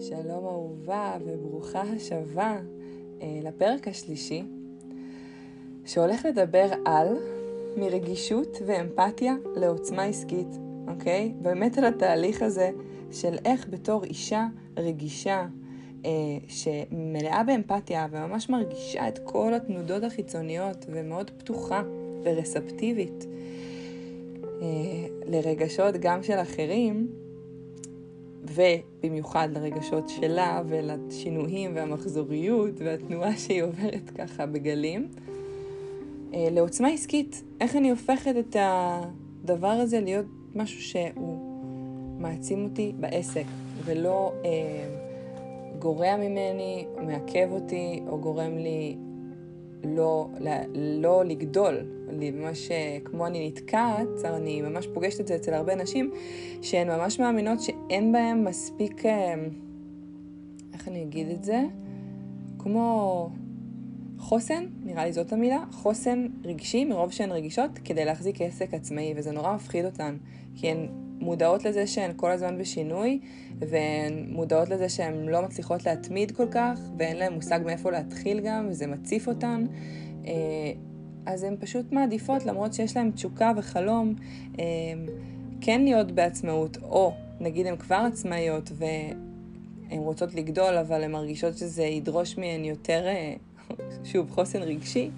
שלום אהובה וברוכה השבה אה, לפרק השלישי, שהולך לדבר על מרגישות ואמפתיה לעוצמה עסקית, אוקיי? באמת על התהליך הזה של איך בתור אישה רגישה, אה, שמלאה באמפתיה וממש מרגישה את כל התנודות החיצוניות ומאוד פתוחה ורספטיבית אה, לרגשות גם של אחרים, ובמיוחד לרגשות שלה ולשינויים והמחזוריות והתנועה שהיא עוברת ככה בגלים. אה, לעוצמה עסקית, איך אני הופכת את הדבר הזה להיות משהו שהוא מעצים אותי בעסק, ולא אה, גורע ממני, מעכב אותי, או גורם לי לא, לא, לא לגדול. אני ממש, אה, כמו אני נתקעת, אני ממש פוגשת את זה אצל הרבה נשים, שהן ממש מאמינות שאין בהן מספיק, אה, איך אני אגיד את זה? כמו חוסן, נראה לי זאת המילה, חוסן רגשי מרוב שהן רגישות כדי להחזיק עסק עצמאי, וזה נורא מפחיד אותן, כי הן מודעות לזה שהן כל הזמן בשינוי, והן מודעות לזה שהן לא מצליחות להתמיד כל כך, ואין להן מושג מאיפה להתחיל גם, וזה מציף אותן. אה, אז הן פשוט מעדיפות, למרות שיש להן תשוקה וחלום, אה, כן להיות בעצמאות, או נגיד הן כבר עצמאיות והן רוצות לגדול, אבל הן מרגישות שזה ידרוש מהן יותר, אה, שוב, חוסן רגשי,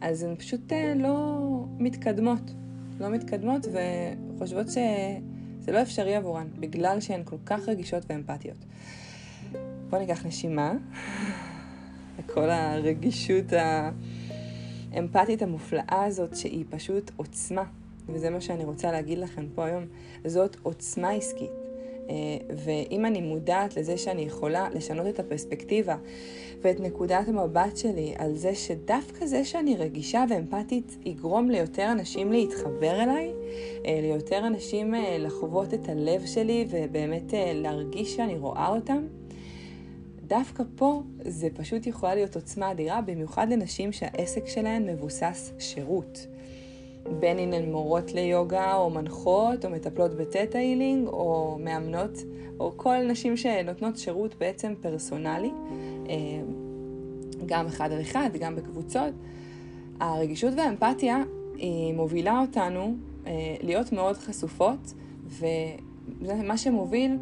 אז הן פשוט לא מתקדמות. לא מתקדמות וחושבות שזה לא אפשרי עבורן, בגלל שהן כל כך רגישות ואמפתיות. בואו ניקח נשימה, לכל הרגישות האמפתית המופלאה הזאת, שהיא פשוט עוצמה, וזה מה שאני רוצה להגיד לכם פה היום, זאת עוצמה עסקית. אה, ואם אני מודעת לזה שאני יכולה לשנות את הפרספקטיבה ואת נקודת המבט שלי על זה שדווקא זה שאני רגישה ואמפתית יגרום ליותר אנשים להתחבר אליי, אה, ליותר אנשים אה, לחוות את הלב שלי ובאמת להרגיש שאני רואה אותם, דווקא פה זה פשוט יכולה להיות עוצמה אדירה, במיוחד לנשים שהעסק שלהן מבוסס שירות. בין אם הן מורות ליוגה, או מנחות, או מטפלות בטטה הילינג, או מאמנות, או כל נשים שנותנות שירות בעצם פרסונלי, אה, גם אחד על אחד, גם בקבוצות. הרגישות והאמפתיה היא מובילה אותנו אה, להיות מאוד חשופות, וזה מה שמוביל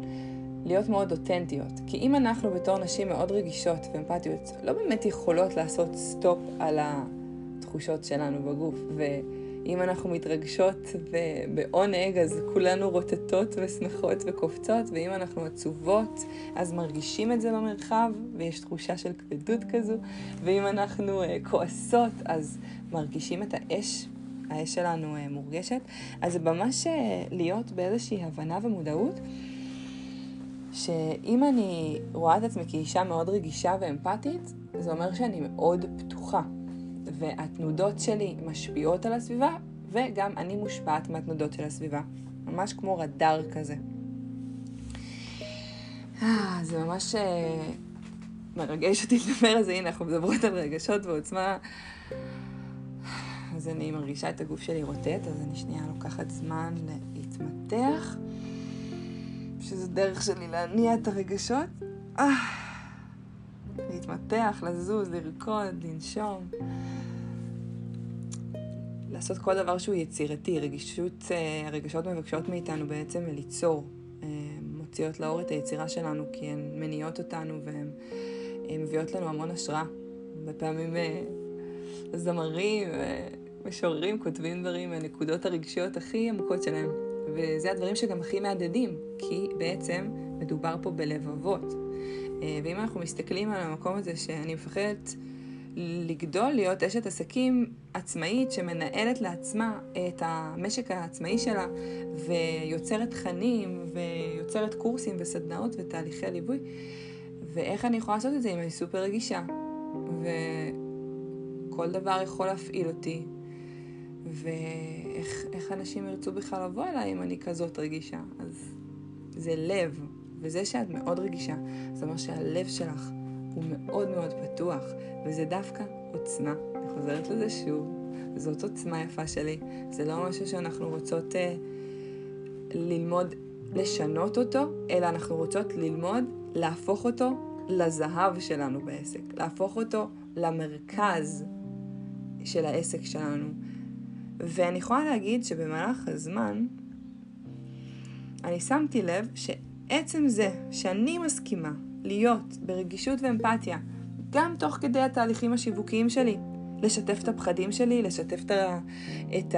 להיות מאוד אותנטיות. כי אם אנחנו בתור נשים מאוד רגישות ואמפתיות, לא באמת יכולות לעשות סטופ על התחושות שלנו בגוף, ו... אם אנחנו מתרגשות בעונג, אז כולנו רוטטות ושמחות וקופצות, ואם אנחנו עצובות, אז מרגישים את זה במרחב, ויש תחושה של כבדות כזו, ואם אנחנו uh, כועסות, אז מרגישים את האש, האש שלנו uh, מורגשת. אז זה ממש uh, להיות באיזושהי הבנה ומודעות. שאם אני רואה את עצמי כאישה מאוד רגישה ואמפתית, זה אומר שאני מאוד פתוחה. והתנודות שלי משפיעות על הסביבה, וגם אני מושפעת מהתנודות של הסביבה. ממש כמו רדאר כזה. אה, זה ממש אה, מרגש אותי לדבר על זה. הנה, אנחנו מדברות על רגשות ועוצמה. אז אני מרגישה את הגוף שלי רוטט, אז אני שנייה לוקחת זמן להתמתח. שזו דרך שלי להניע את הרגשות. אה, להתמתח, לזוז, לרקוד, לנשום. לעשות כל דבר שהוא יצירתי. רגישות, אה, הרגשות מבקשות מאיתנו בעצם ליצור. אה, מוציאות לאור את היצירה שלנו כי הן מניעות אותנו והן מביאות לנו המון השראה. הרבה פעמים אה, זמרים ומשוררים כותבים דברים מהנקודות הרגשיות הכי עמוקות שלהם. וזה הדברים שגם הכי מהדהדים, כי בעצם מדובר פה בלבבות. ואם אנחנו מסתכלים על המקום הזה שאני מפחדת לגדול, להיות אשת עסקים עצמאית שמנהלת לעצמה את המשק העצמאי שלה ויוצרת תכנים ויוצרת קורסים וסדנאות ותהליכי ליווי. ואיך אני יכולה לעשות את זה אם אני סופר רגישה וכל דבר יכול להפעיל אותי ואיך אנשים ירצו בכלל לבוא אליי אם אני כזאת רגישה. אז זה לב, וזה שאת מאוד רגישה, זה אומר שהלב שלך הוא מאוד מאוד פתוח, וזה דווקא עוצמה. אני חוזרת לזה שוב, זאת עוצמה יפה שלי. זה לא משהו שאנחנו רוצות uh, ללמוד לשנות אותו, אלא אנחנו רוצות ללמוד להפוך אותו לזהב שלנו בעסק, להפוך אותו למרכז של העסק שלנו. ואני יכולה להגיד שבמהלך הזמן, אני שמתי לב שעצם זה שאני מסכימה להיות ברגישות ואמפתיה, גם תוך כדי התהליכים השיווקיים שלי, לשתף את הפחדים שלי, לשתף את, ה, את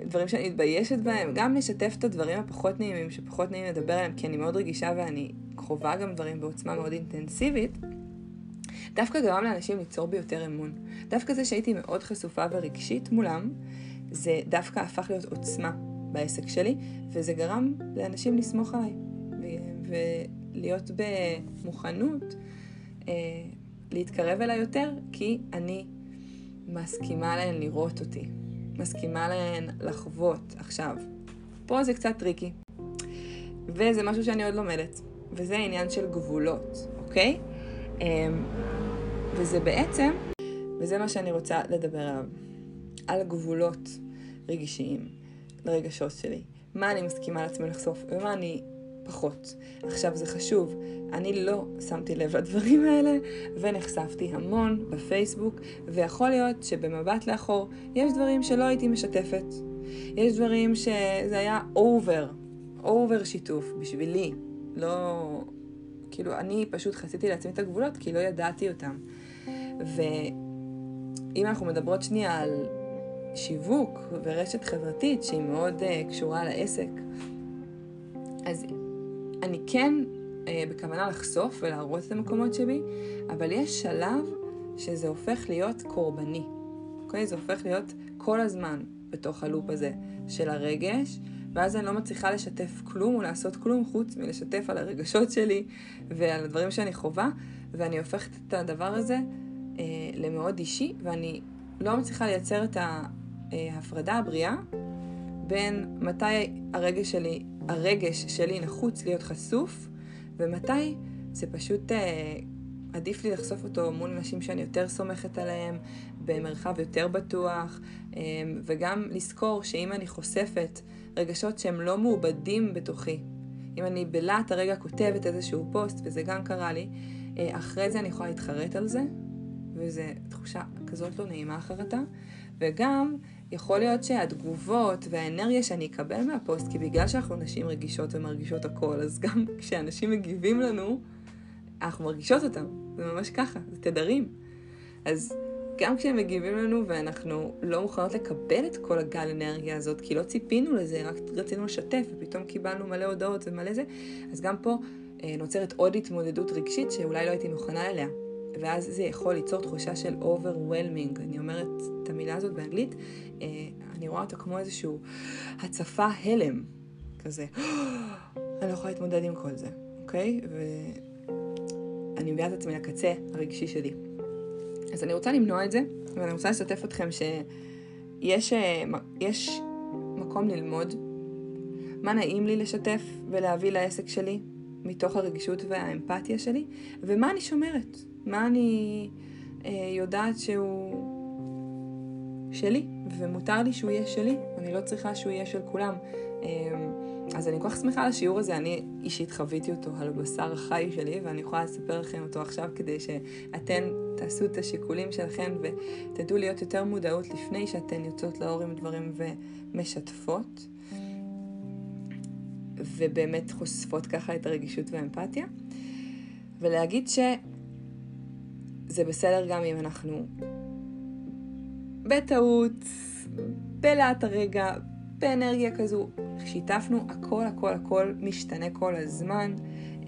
הדברים אה, שאני מתביישת בהם, גם לשתף את הדברים הפחות נעימים, שפחות נעים לדבר עליהם, כי אני מאוד רגישה ואני חווה גם דברים בעוצמה מאוד אינטנסיבית. דווקא גרם לאנשים ליצור בי יותר אמון. דווקא זה שהייתי מאוד חשופה ורגשית מולם, זה דווקא הפך להיות עוצמה בעסק שלי, וזה גרם לאנשים לסמוך עליי, ו- ולהיות במוכנות אה, להתקרב אליי יותר, כי אני מסכימה להן לראות אותי, מסכימה להן לחוות. עכשיו, פה זה קצת טריקי, וזה משהו שאני עוד לומדת, וזה העניין של גבולות, אוקיי? אמ, וזה בעצם, וזה מה שאני רוצה לדבר עליו, על גבולות רגשיים לרגשות שלי. מה אני מסכימה לעצמי לחשוף ומה אני פחות. עכשיו זה חשוב, אני לא שמתי לב לדברים האלה ונחשפתי המון בפייסבוק ויכול להיות שבמבט לאחור יש דברים שלא הייתי משתפת. יש דברים שזה היה over, over שיתוף בשבילי, לא... כאילו, אני פשוט חציתי לעצמי את הגבולות כי לא ידעתי אותם. ואם אנחנו מדברות שנייה על שיווק ורשת חברתית שהיא מאוד uh, קשורה לעסק, אז אני כן uh, בכוונה לחשוף ולהראות את המקומות שבי, אבל יש שלב שזה הופך להיות קורבני. אוקיי? זה הופך להיות כל הזמן בתוך הלופ הזה של הרגש, ואז אני לא מצליחה לשתף כלום או לעשות כלום חוץ מלשתף על הרגשות שלי ועל הדברים שאני חווה, ואני הופכת את הדבר הזה אה, למאוד אישי, ואני לא מצליחה לייצר את ההפרדה הבריאה בין מתי הרגש שלי, הרגש שלי נחוץ להיות חשוף, ומתי זה פשוט אה, עדיף לי לחשוף אותו מול נשים שאני יותר סומכת עליהן, במרחב יותר בטוח, אה, וגם לזכור שאם אני חושפת רגשות שהם לא מעובדים בתוכי, אם אני בלהט הרגע כותבת איזשהו פוסט, וזה גם קרה לי, אה, אחרי זה אני יכולה להתחרט על זה, וזו תחושה כזאת לא נעימה החרטה, וגם יכול להיות שהתגובות והאנרגיה שאני אקבל מהפוסט, כי בגלל שאנחנו נשים רגישות ומרגישות הכל, אז גם כשאנשים מגיבים לנו, אנחנו מרגישות אותם, זה ממש ככה, זה תדרים. אז גם כשהם מגיבים לנו ואנחנו לא מוכנות לקבל את כל הגל אנרגיה הזאת, כי לא ציפינו לזה, רק רצינו לשתף, ופתאום קיבלנו מלא הודעות ומלא זה, אז גם פה אה, נוצרת עוד התמודדות רגשית שאולי לא הייתי מוכנה אליה. ואז זה יכול ליצור תחושה של overwhelming. אני אומרת את המילה הזאת באנגלית, אה, אני רואה אותה כמו איזושהי הצפה הלם, כזה. אני לא יכולה להתמודד עם כל זה, אוקיי? ואני מביאה את עצמי לקצה הרגשי שלי. אז אני רוצה למנוע את זה, ואני רוצה לשתף אתכם שיש אה, יש מקום ללמוד מה נעים לי לשתף ולהביא לעסק שלי מתוך הרגישות והאמפתיה שלי, ומה אני שומרת. מה אני אה, יודעת שהוא שלי, ומותר לי שהוא יהיה שלי, אני לא צריכה שהוא יהיה של כולם. אה, אז אני כל כך שמחה על השיעור הזה, אני אישית חוויתי אותו על הבשר החי שלי, ואני יכולה לספר לכם אותו עכשיו כדי שאתן תעשו את השיקולים שלכם ותדעו להיות יותר מודעות לפני שאתן יוצאות לאור עם דברים ומשתפות. ובאמת חושפות ככה את הרגישות והאמפתיה. ולהגיד ש... זה בסדר גם אם אנחנו בטעות, בלהט הרגע, באנרגיה כזו, שיתפנו, הכל הכל הכל משתנה כל הזמן.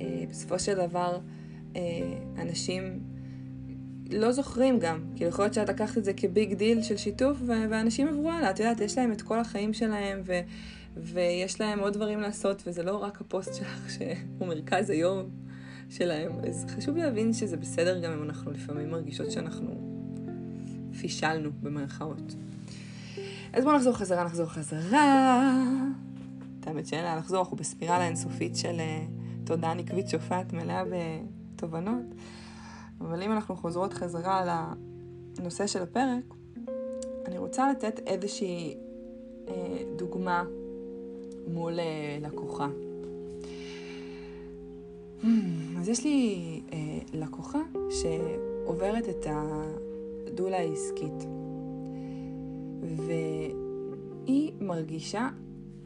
אה, בסופו של דבר, אה, אנשים לא זוכרים גם, כי יכול להיות שאת לקחת את זה כביג דיל של שיתוף, ואנשים עברו הלאה, את יודעת, יש להם את כל החיים שלהם, ו- ויש להם עוד דברים לעשות, וזה לא רק הפוסט שלך שהוא מרכז היום שלהם. אז חשוב להבין שזה בסדר גם אם אנחנו לפעמים מרגישות שאנחנו פישלנו במרכאות. אז בואו נחזור חזרה, נחזור חזרה. את האמת שאין לה לחזור, אנחנו בספירלה אינסופית של uh, תודעה נקבית שופעת מלאה בתובנות. אבל אם אנחנו חוזרות חזרה לנושא של הפרק, אני רוצה לתת איזושהי אה, דוגמה מול אה, לקוחה. אז יש לי אה, לקוחה שעוברת את הדולה העסקית, והיא מרגישה,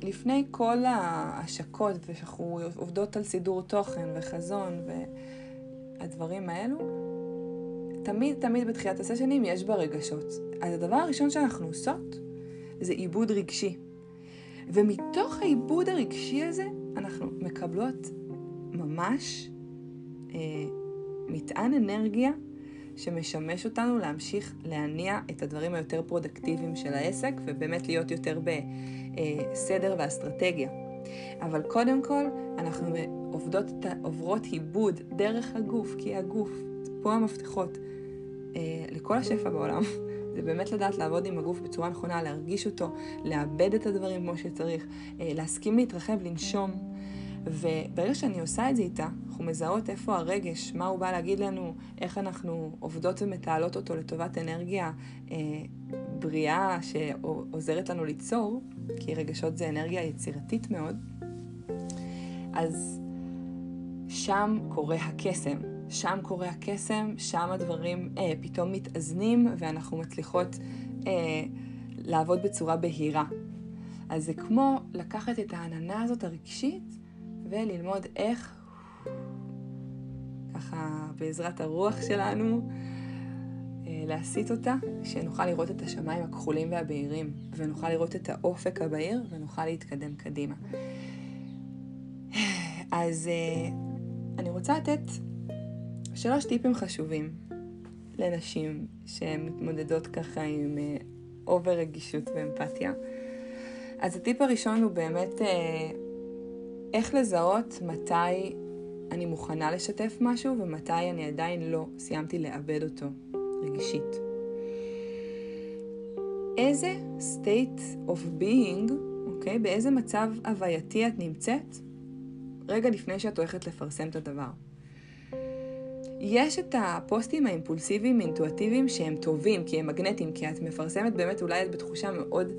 לפני כל ההשקות, ושאנחנו עובדות על סידור תוכן וחזון והדברים האלו, תמיד תמיד בתחילת הסשנים יש בה רגשות. אז הדבר הראשון שאנחנו עושות זה עיבוד רגשי. ומתוך העיבוד הרגשי הזה אנחנו מקבלות ממש אה, מטען אנרגיה שמשמש אותנו להמשיך להניע את הדברים היותר פרודקטיביים של העסק ובאמת להיות יותר בסדר אה, ואסטרטגיה. אבל קודם כל, אנחנו עובדות, עוברות עיבוד דרך הגוף, כי הגוף, פה המפתחות אה, לכל השפע בעולם. זה באמת לדעת לעבוד עם הגוף בצורה נכונה, להרגיש אותו, לאבד את הדברים כמו שצריך, אה, להסכים להתרחב, לנשום. וברגע שאני עושה את זה איתה, אנחנו מזהות איפה הרגש, מה הוא בא להגיד לנו, איך אנחנו עובדות ומתעלות אותו לטובת אנרגיה אה, בריאה שעוזרת לנו ליצור, כי רגשות זה אנרגיה יצירתית מאוד, אז שם קורה הקסם. שם קורה הקסם, שם הדברים אה, פתאום מתאזנים ואנחנו מצליחות אה, לעבוד בצורה בהירה. אז זה כמו לקחת את העננה הזאת הרגשית וללמוד איך, ככה בעזרת הרוח שלנו, אה, להסיט אותה, שנוכל לראות את השמיים הכחולים והבהירים, ונוכל לראות את האופק הבהיר, ונוכל להתקדם קדימה. אז אה, אני רוצה לתת שלוש טיפים חשובים לנשים שמתמודדות ככה עם אובר אה, רגישות ואמפתיה. אז הטיפ הראשון הוא באמת איך לזהות מתי אני מוכנה לשתף משהו ומתי אני עדיין לא סיימתי לאבד אותו רגשית. איזה state of being, אוקיי? באיזה מצב הווייתי את נמצאת רגע לפני שאת הולכת לפרסם את הדבר. יש את הפוסטים האימפולסיביים, אינטואטיביים, שהם טובים, כי הם מגנטיים, כי את מפרסמת באמת, אולי את בתחושה מאוד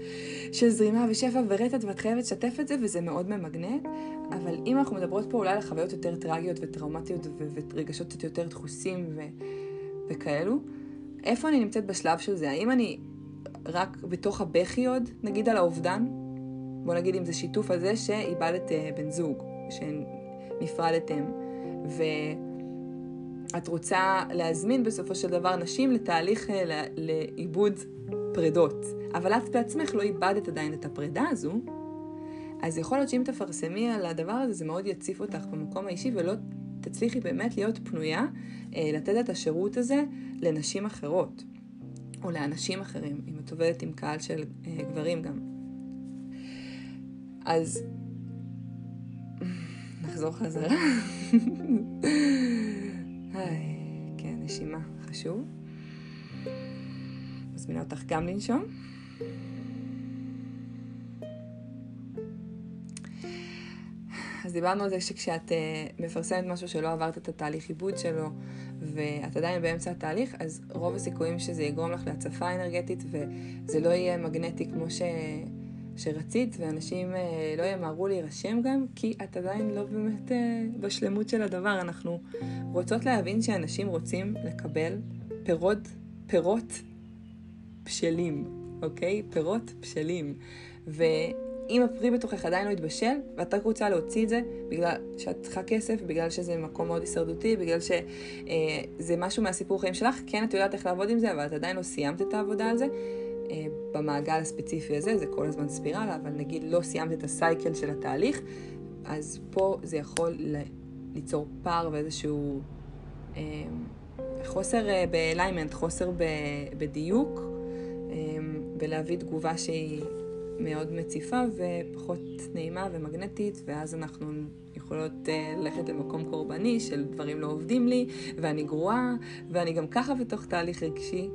של זרימה ושפע ורטט, ואת חייבת לשתף את זה, וזה מאוד ממגנט. אבל אם אנחנו מדברות פה אולי על חוויות יותר טרגיות וטראומטיות ורגשות קצת יותר דחוסים ו- וכאלו, איפה אני נמצאת בשלב של זה? האם אני רק בתוך הבכי עוד, נגיד על האובדן? בוא נגיד אם זה שיתוף על זה שאיבדת אה, בן זוג, שנפרדתם, ו... את רוצה להזמין בסופו של דבר נשים לתהליך אה, לעיבוד פרדות, אבל את בעצמך לא איבדת עדיין את הפרידה הזו, אז יכול להיות שאם תפרסמי על הדבר הזה, זה מאוד יציף אותך במקום האישי ולא תצליחי באמת להיות פנויה אה, לתת את השירות הזה לנשים אחרות, או לאנשים אחרים, אם את עובדת עם קהל של אה, גברים גם. אז נחזור חזרה. היי, כן, נשימה, חשוב. מזמינה אותך גם לנשום. אז דיברנו על זה שכשאת uh, מפרסמת משהו שלא עברת את התהליך עיבוד שלו ואת עדיין באמצע התהליך, אז רוב הסיכויים שזה יגרום לך להצפה אנרגטית וזה לא יהיה מגנטי כמו ש... שרצית, ואנשים אה, לא ימהרו להירשם גם, כי את עדיין לא באמת אה, בשלמות של הדבר. אנחנו רוצות להבין שאנשים רוצים לקבל פירות, פירות בשלים, אוקיי? פירות בשלים. ואם הפרי בתוכך עדיין לא התבשל, ואת רק רוצה להוציא את זה בגלל שאת צריכה כסף, בגלל שזה מקום מאוד הישרדותי, בגלל שזה אה, משהו מהסיפור חיים שלך, כן, את יודעת איך לעבוד עם זה, אבל את עדיין לא סיימת את העבודה על זה, במעגל הספציפי הזה, זה כל הזמן ספירלה, אבל נגיד לא סיימת את הסייקל של התהליך, אז פה זה יכול ליצור פער ואיזשהו אה, חוסר אה, באליימנט, חוסר בדיוק, ולהביא תגובה שהיא מאוד מציפה ופחות נעימה ומגנטית, ואז אנחנו יכולות ללכת למקום קורבני של דברים לא עובדים לי, ואני גרועה, ואני גם ככה בתוך תהליך רגשי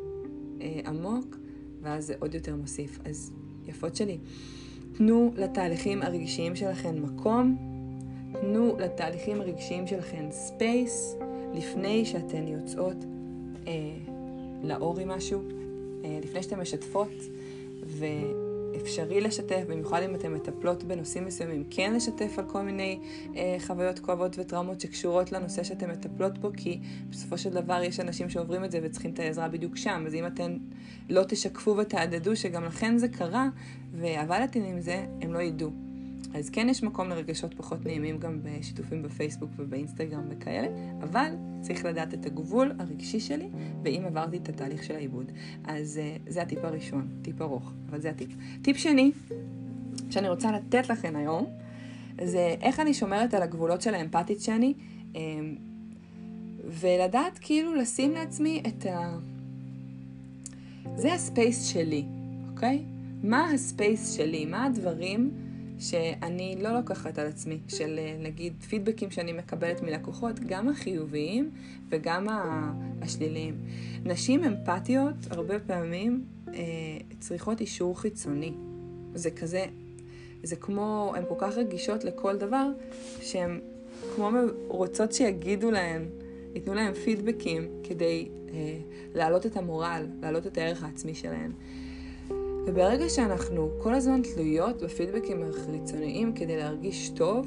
עמוק. ואז זה עוד יותר מוסיף. אז יפות שלי, תנו לתהליכים הרגשיים שלכם מקום, תנו לתהליכים הרגשיים שלכם space, לפני שאתן יוצאות אה, לאור עם משהו, אה, לפני שאתן משתפות, אפשרי לשתף, במיוחד אם אתן מטפלות בנושאים מסוימים, כן לשתף על כל מיני אה, חוויות כואבות וטראומות שקשורות לנושא שאתן מטפלות בו, כי בסופו של דבר יש אנשים שעוברים את זה וצריכים את העזרה בדיוק שם, אז אם אתן לא תשקפו ותעדדו שגם לכן זה קרה, ועבדתם עם זה, הם לא ידעו. אז כן יש מקום לרגשות פחות נעימים גם בשיתופים בפייסבוק ובאינסטגרם וכאלה, אבל צריך לדעת את הגבול הרגשי שלי, ואם עברתי את התהליך של העיבוד. אז uh, זה הטיפ הראשון, טיפ ארוך, אבל זה הטיפ. טיפ שני, שאני רוצה לתת לכם היום, זה איך אני שומרת על הגבולות של האמפתית שאני, um, ולדעת כאילו לשים לעצמי את ה... זה הספייס שלי, אוקיי? מה הספייס שלי? מה הדברים שאני לא לוקחת על עצמי, של אה, נגיד פידבקים שאני מקבלת מלקוחות, גם החיוביים וגם השליליים. נשים אמפתיות הרבה פעמים אה, צריכות אישור חיצוני. זה כזה, זה כמו, הן כל כך רגישות לכל דבר, שהן כמו רוצות שיגידו להן, ייתנו להן פידבקים כדי אה, להעלות את המורל, להעלות את הערך העצמי שלהן. וברגע שאנחנו כל הזמן תלויות בפידבקים החיצוניים כדי להרגיש טוב,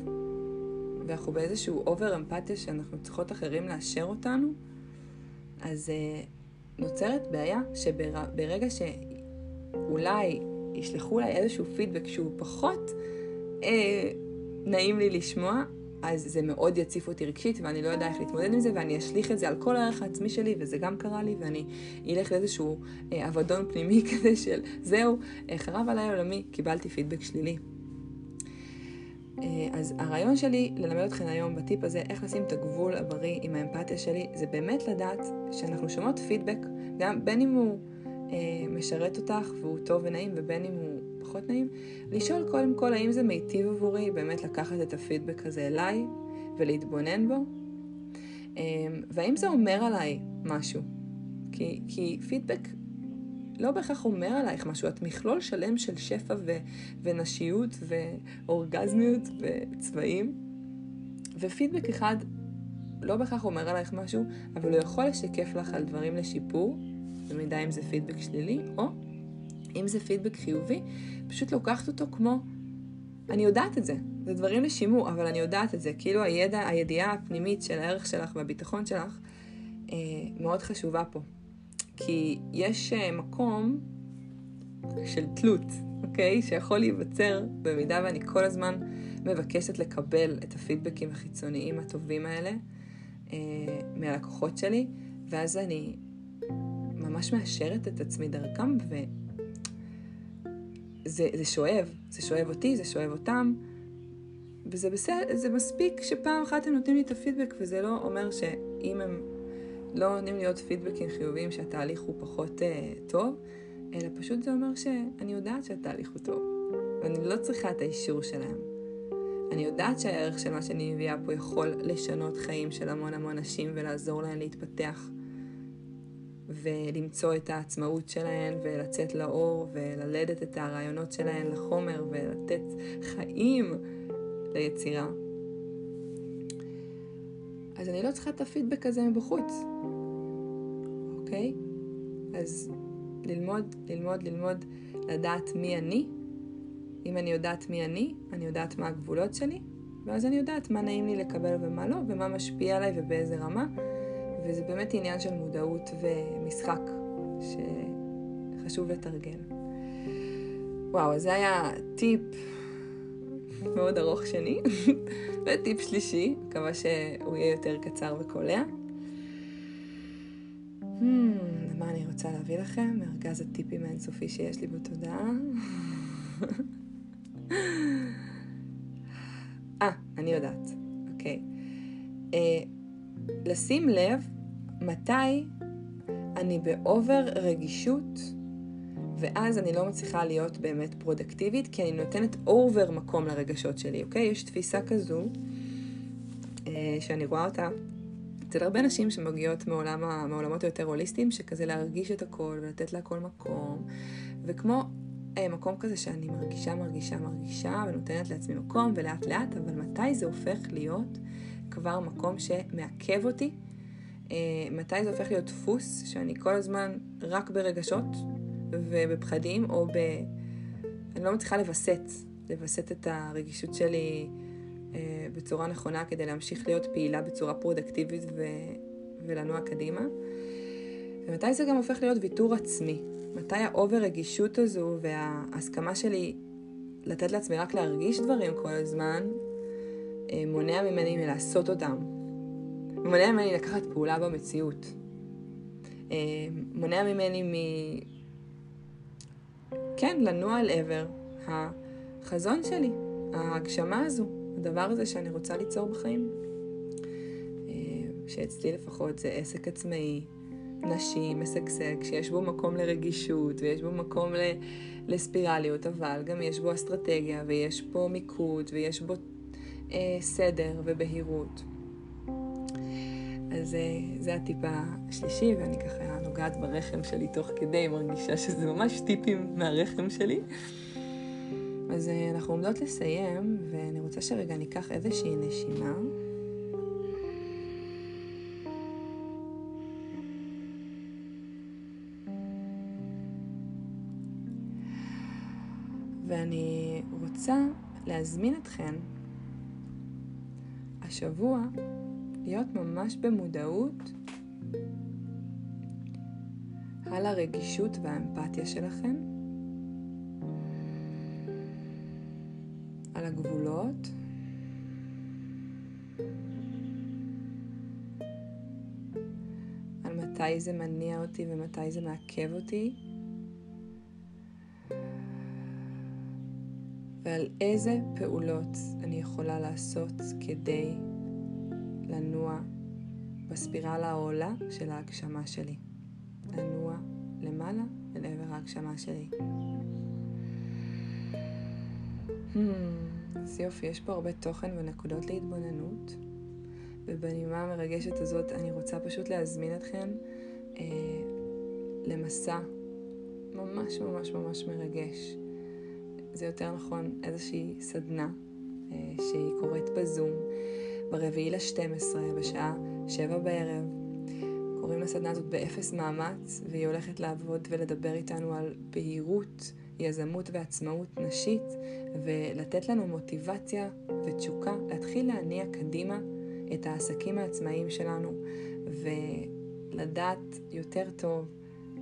ואנחנו באיזשהו אובר אמפתיה שאנחנו צריכות אחרים לאשר אותנו, אז uh, נוצרת בעיה שברגע שאולי ישלחו אליי איזשהו פידבק שהוא פחות uh, נעים לי לשמוע, אז זה מאוד יציף אותי רגשית, ואני לא יודע איך להתמודד עם זה, ואני אשליך את זה על כל הערך העצמי שלי, וזה גם קרה לי, ואני אלך לאיזשהו אה, אבדון פנימי כזה של זהו, אה, חרב עליי עולמי, קיבלתי פידבק שלילי. אה, אז הרעיון שלי ללמד אתכם היום בטיפ הזה, איך לשים את הגבול הבריא עם האמפתיה שלי, זה באמת לדעת שאנחנו שומעות פידבק, גם בין אם הוא אה, משרת אותך והוא טוב ונעים, ובין אם הוא פחות נעים, לשאול קודם כל האם זה מיטיב עבורי באמת לקחת את הפידבק הזה אליי ולהתבונן בו, אמ, והאם זה אומר עליי משהו. כי, כי פידבק לא בהכרח אומר עלייך משהו, את מכלול שלם של שפע ו, ונשיות ואורגזמיות וצבעים, ופידבק אחד לא בהכרח אומר עלייך משהו, אבל הוא יכול לשקף לך על דברים לשיפור, במידה אם זה פידבק שלילי, או אם זה פידבק חיובי, פשוט לוקחת אותו כמו, אני יודעת את זה, זה דברים לשימור, אבל אני יודעת את זה, כאילו הידע, הידיעה הפנימית של הערך שלך והביטחון שלך אה, מאוד חשובה פה. כי יש אה, מקום של תלות, אוקיי? שיכול להיווצר במידה ואני כל הזמן מבקשת לקבל את הפידבקים החיצוניים הטובים האלה אה, מהלקוחות שלי, ואז אני ממש מאשרת את עצמי דרכם, ו... זה, זה שואב, זה שואב אותי, זה שואב אותם, וזה בסדר, זה מספיק שפעם אחת הם נותנים לי את הפידבק, וזה לא אומר שאם הם לא נותנים לי עוד פידבקים חיוביים שהתהליך הוא פחות אה, טוב, אלא פשוט זה אומר שאני יודעת שהתהליך הוא טוב, ואני לא צריכה את האישור שלהם. אני יודעת שהערך של מה שאני מביאה פה יכול לשנות חיים של המון המון נשים ולעזור להן להתפתח ולמצוא את העצמאות שלהן ולצאת לאור וללדת את הרעיונות שלהן לחומר ולתת חיים ליצירה. אז אני לא צריכה את הפידבק הזה מבחוץ, אוקיי? אז ללמוד, ללמוד, ללמוד לדעת מי אני. אם אני יודעת מי אני, אני יודעת מה הגבולות שלי, ואז אני יודעת מה נעים לי לקבל ומה לא, ומה משפיע עליי ובאיזה רמה. וזה באמת עניין של מודעות ומשחק שחשוב לתרגל. וואו, זה היה טיפ מאוד ארוך שני, וטיפ שלישי, מקווה שהוא יהיה יותר קצר וקולע. Hmm, מה אני רוצה להביא לכם? מארגז הטיפים האינסופי שיש לי בתודעה. אה, אני יודעת, אוקיי. אה, לשים לב מתי אני ב over רגישות, ואז אני לא מצליחה להיות באמת פרודקטיבית, כי אני נותנת over מקום לרגשות שלי, אוקיי? יש תפיסה כזו, אה, שאני רואה אותה אצל הרבה נשים שמגיעות מעולם, מעולמות היותר הוליסטיים, שכזה להרגיש את הכל ולתת להכל מקום, וכמו אה, מקום כזה שאני מרגישה, מרגישה, מרגישה, ונותנת לעצמי מקום, ולאט לאט, אבל מתי זה הופך להיות כבר מקום שמעכב אותי מתי זה הופך להיות דפוס שאני כל הזמן רק ברגשות ובפחדים, או ב... אני לא מצליחה לווסת, לווסת את הרגישות שלי אה, בצורה נכונה כדי להמשיך להיות פעילה בצורה פרודקטיבית ו, ולנוע קדימה. ומתי זה גם הופך להיות ויתור עצמי? מתי ה over רגישות הזו וההסכמה שלי לתת לעצמי רק להרגיש דברים כל הזמן, אה, מונע ממני מלעשות אותם. מונע ממני לקחת פעולה במציאות. אה, מונע ממני מ... כן, לנוע אל עבר החזון שלי, ההגשמה הזו, הדבר הזה שאני רוצה ליצור בחיים. אה, שאצלי לפחות זה עסק עצמאי, נשי, משגשג, שיש בו מקום לרגישות ויש בו מקום ל... לספירליות, אבל גם יש בו אסטרטגיה ויש בו מיקוד ויש בו אה, סדר ובהירות. אז אה, זה הטיפ השלישי, ואני ככה נוגעת ברחם שלי תוך כדי, מרגישה שזה ממש טיפים מהרחם שלי. אז אה, אנחנו עומדות לסיים, ואני רוצה שרגע ניקח איזושהי נשימה. ואני רוצה להזמין אתכן השבוע להיות ממש במודעות על הרגישות והאמפתיה שלכם, על הגבולות, על מתי זה מניע אותי ומתי זה מעכב אותי, ועל איזה פעולות אני יכולה לעשות כדי לנוע בספירלה העולה של ההגשמה שלי. לנוע למעלה אל עבר ההגשמה שלי. Hmm, אז יופי, יש פה הרבה תוכן ונקודות להתבוננות, ובנימה המרגשת הזאת אני רוצה פשוט להזמין אתכם אה, למסע ממש ממש ממש מרגש. זה יותר נכון איזושהי סדנה אה, שהיא קורית בזום ברביעי ל-12 בשעה שבע בערב. קוראים לסדנה הזאת באפס מאמץ והיא הולכת לעבוד ולדבר איתנו על בהירות, יזמות ועצמאות נשית ולתת לנו מוטיבציה ותשוקה להתחיל להניע קדימה את העסקים העצמאיים שלנו ולדעת יותר טוב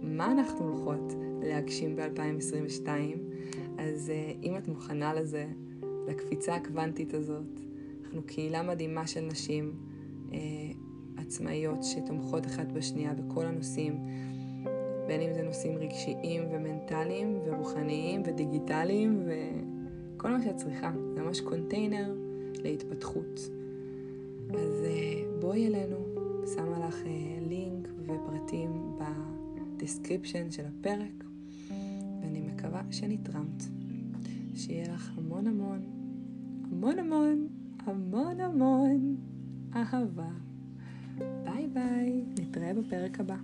מה אנחנו הולכות להגשים ב-2022 אז אה, אם את מוכנה לזה, לקפיצה הקוונטית הזאת, אנחנו קהילה מדהימה של נשים אה, עצמאיות שתומכות אחת בשנייה בכל הנושאים, בין אם זה נושאים רגשיים ומנטליים ורוחניים ודיגיטליים וכל מה שאת צריכה. זה ממש קונטיינר להתפתחות. אז אה, בואי אלינו, שמה לך אה, לינק ופרטים ב description של הפרק. ואני מקווה שנתרמת. שיהיה לך המון המון, המון המון, המון המון אהבה. ביי ביי, נתראה בפרק הבא.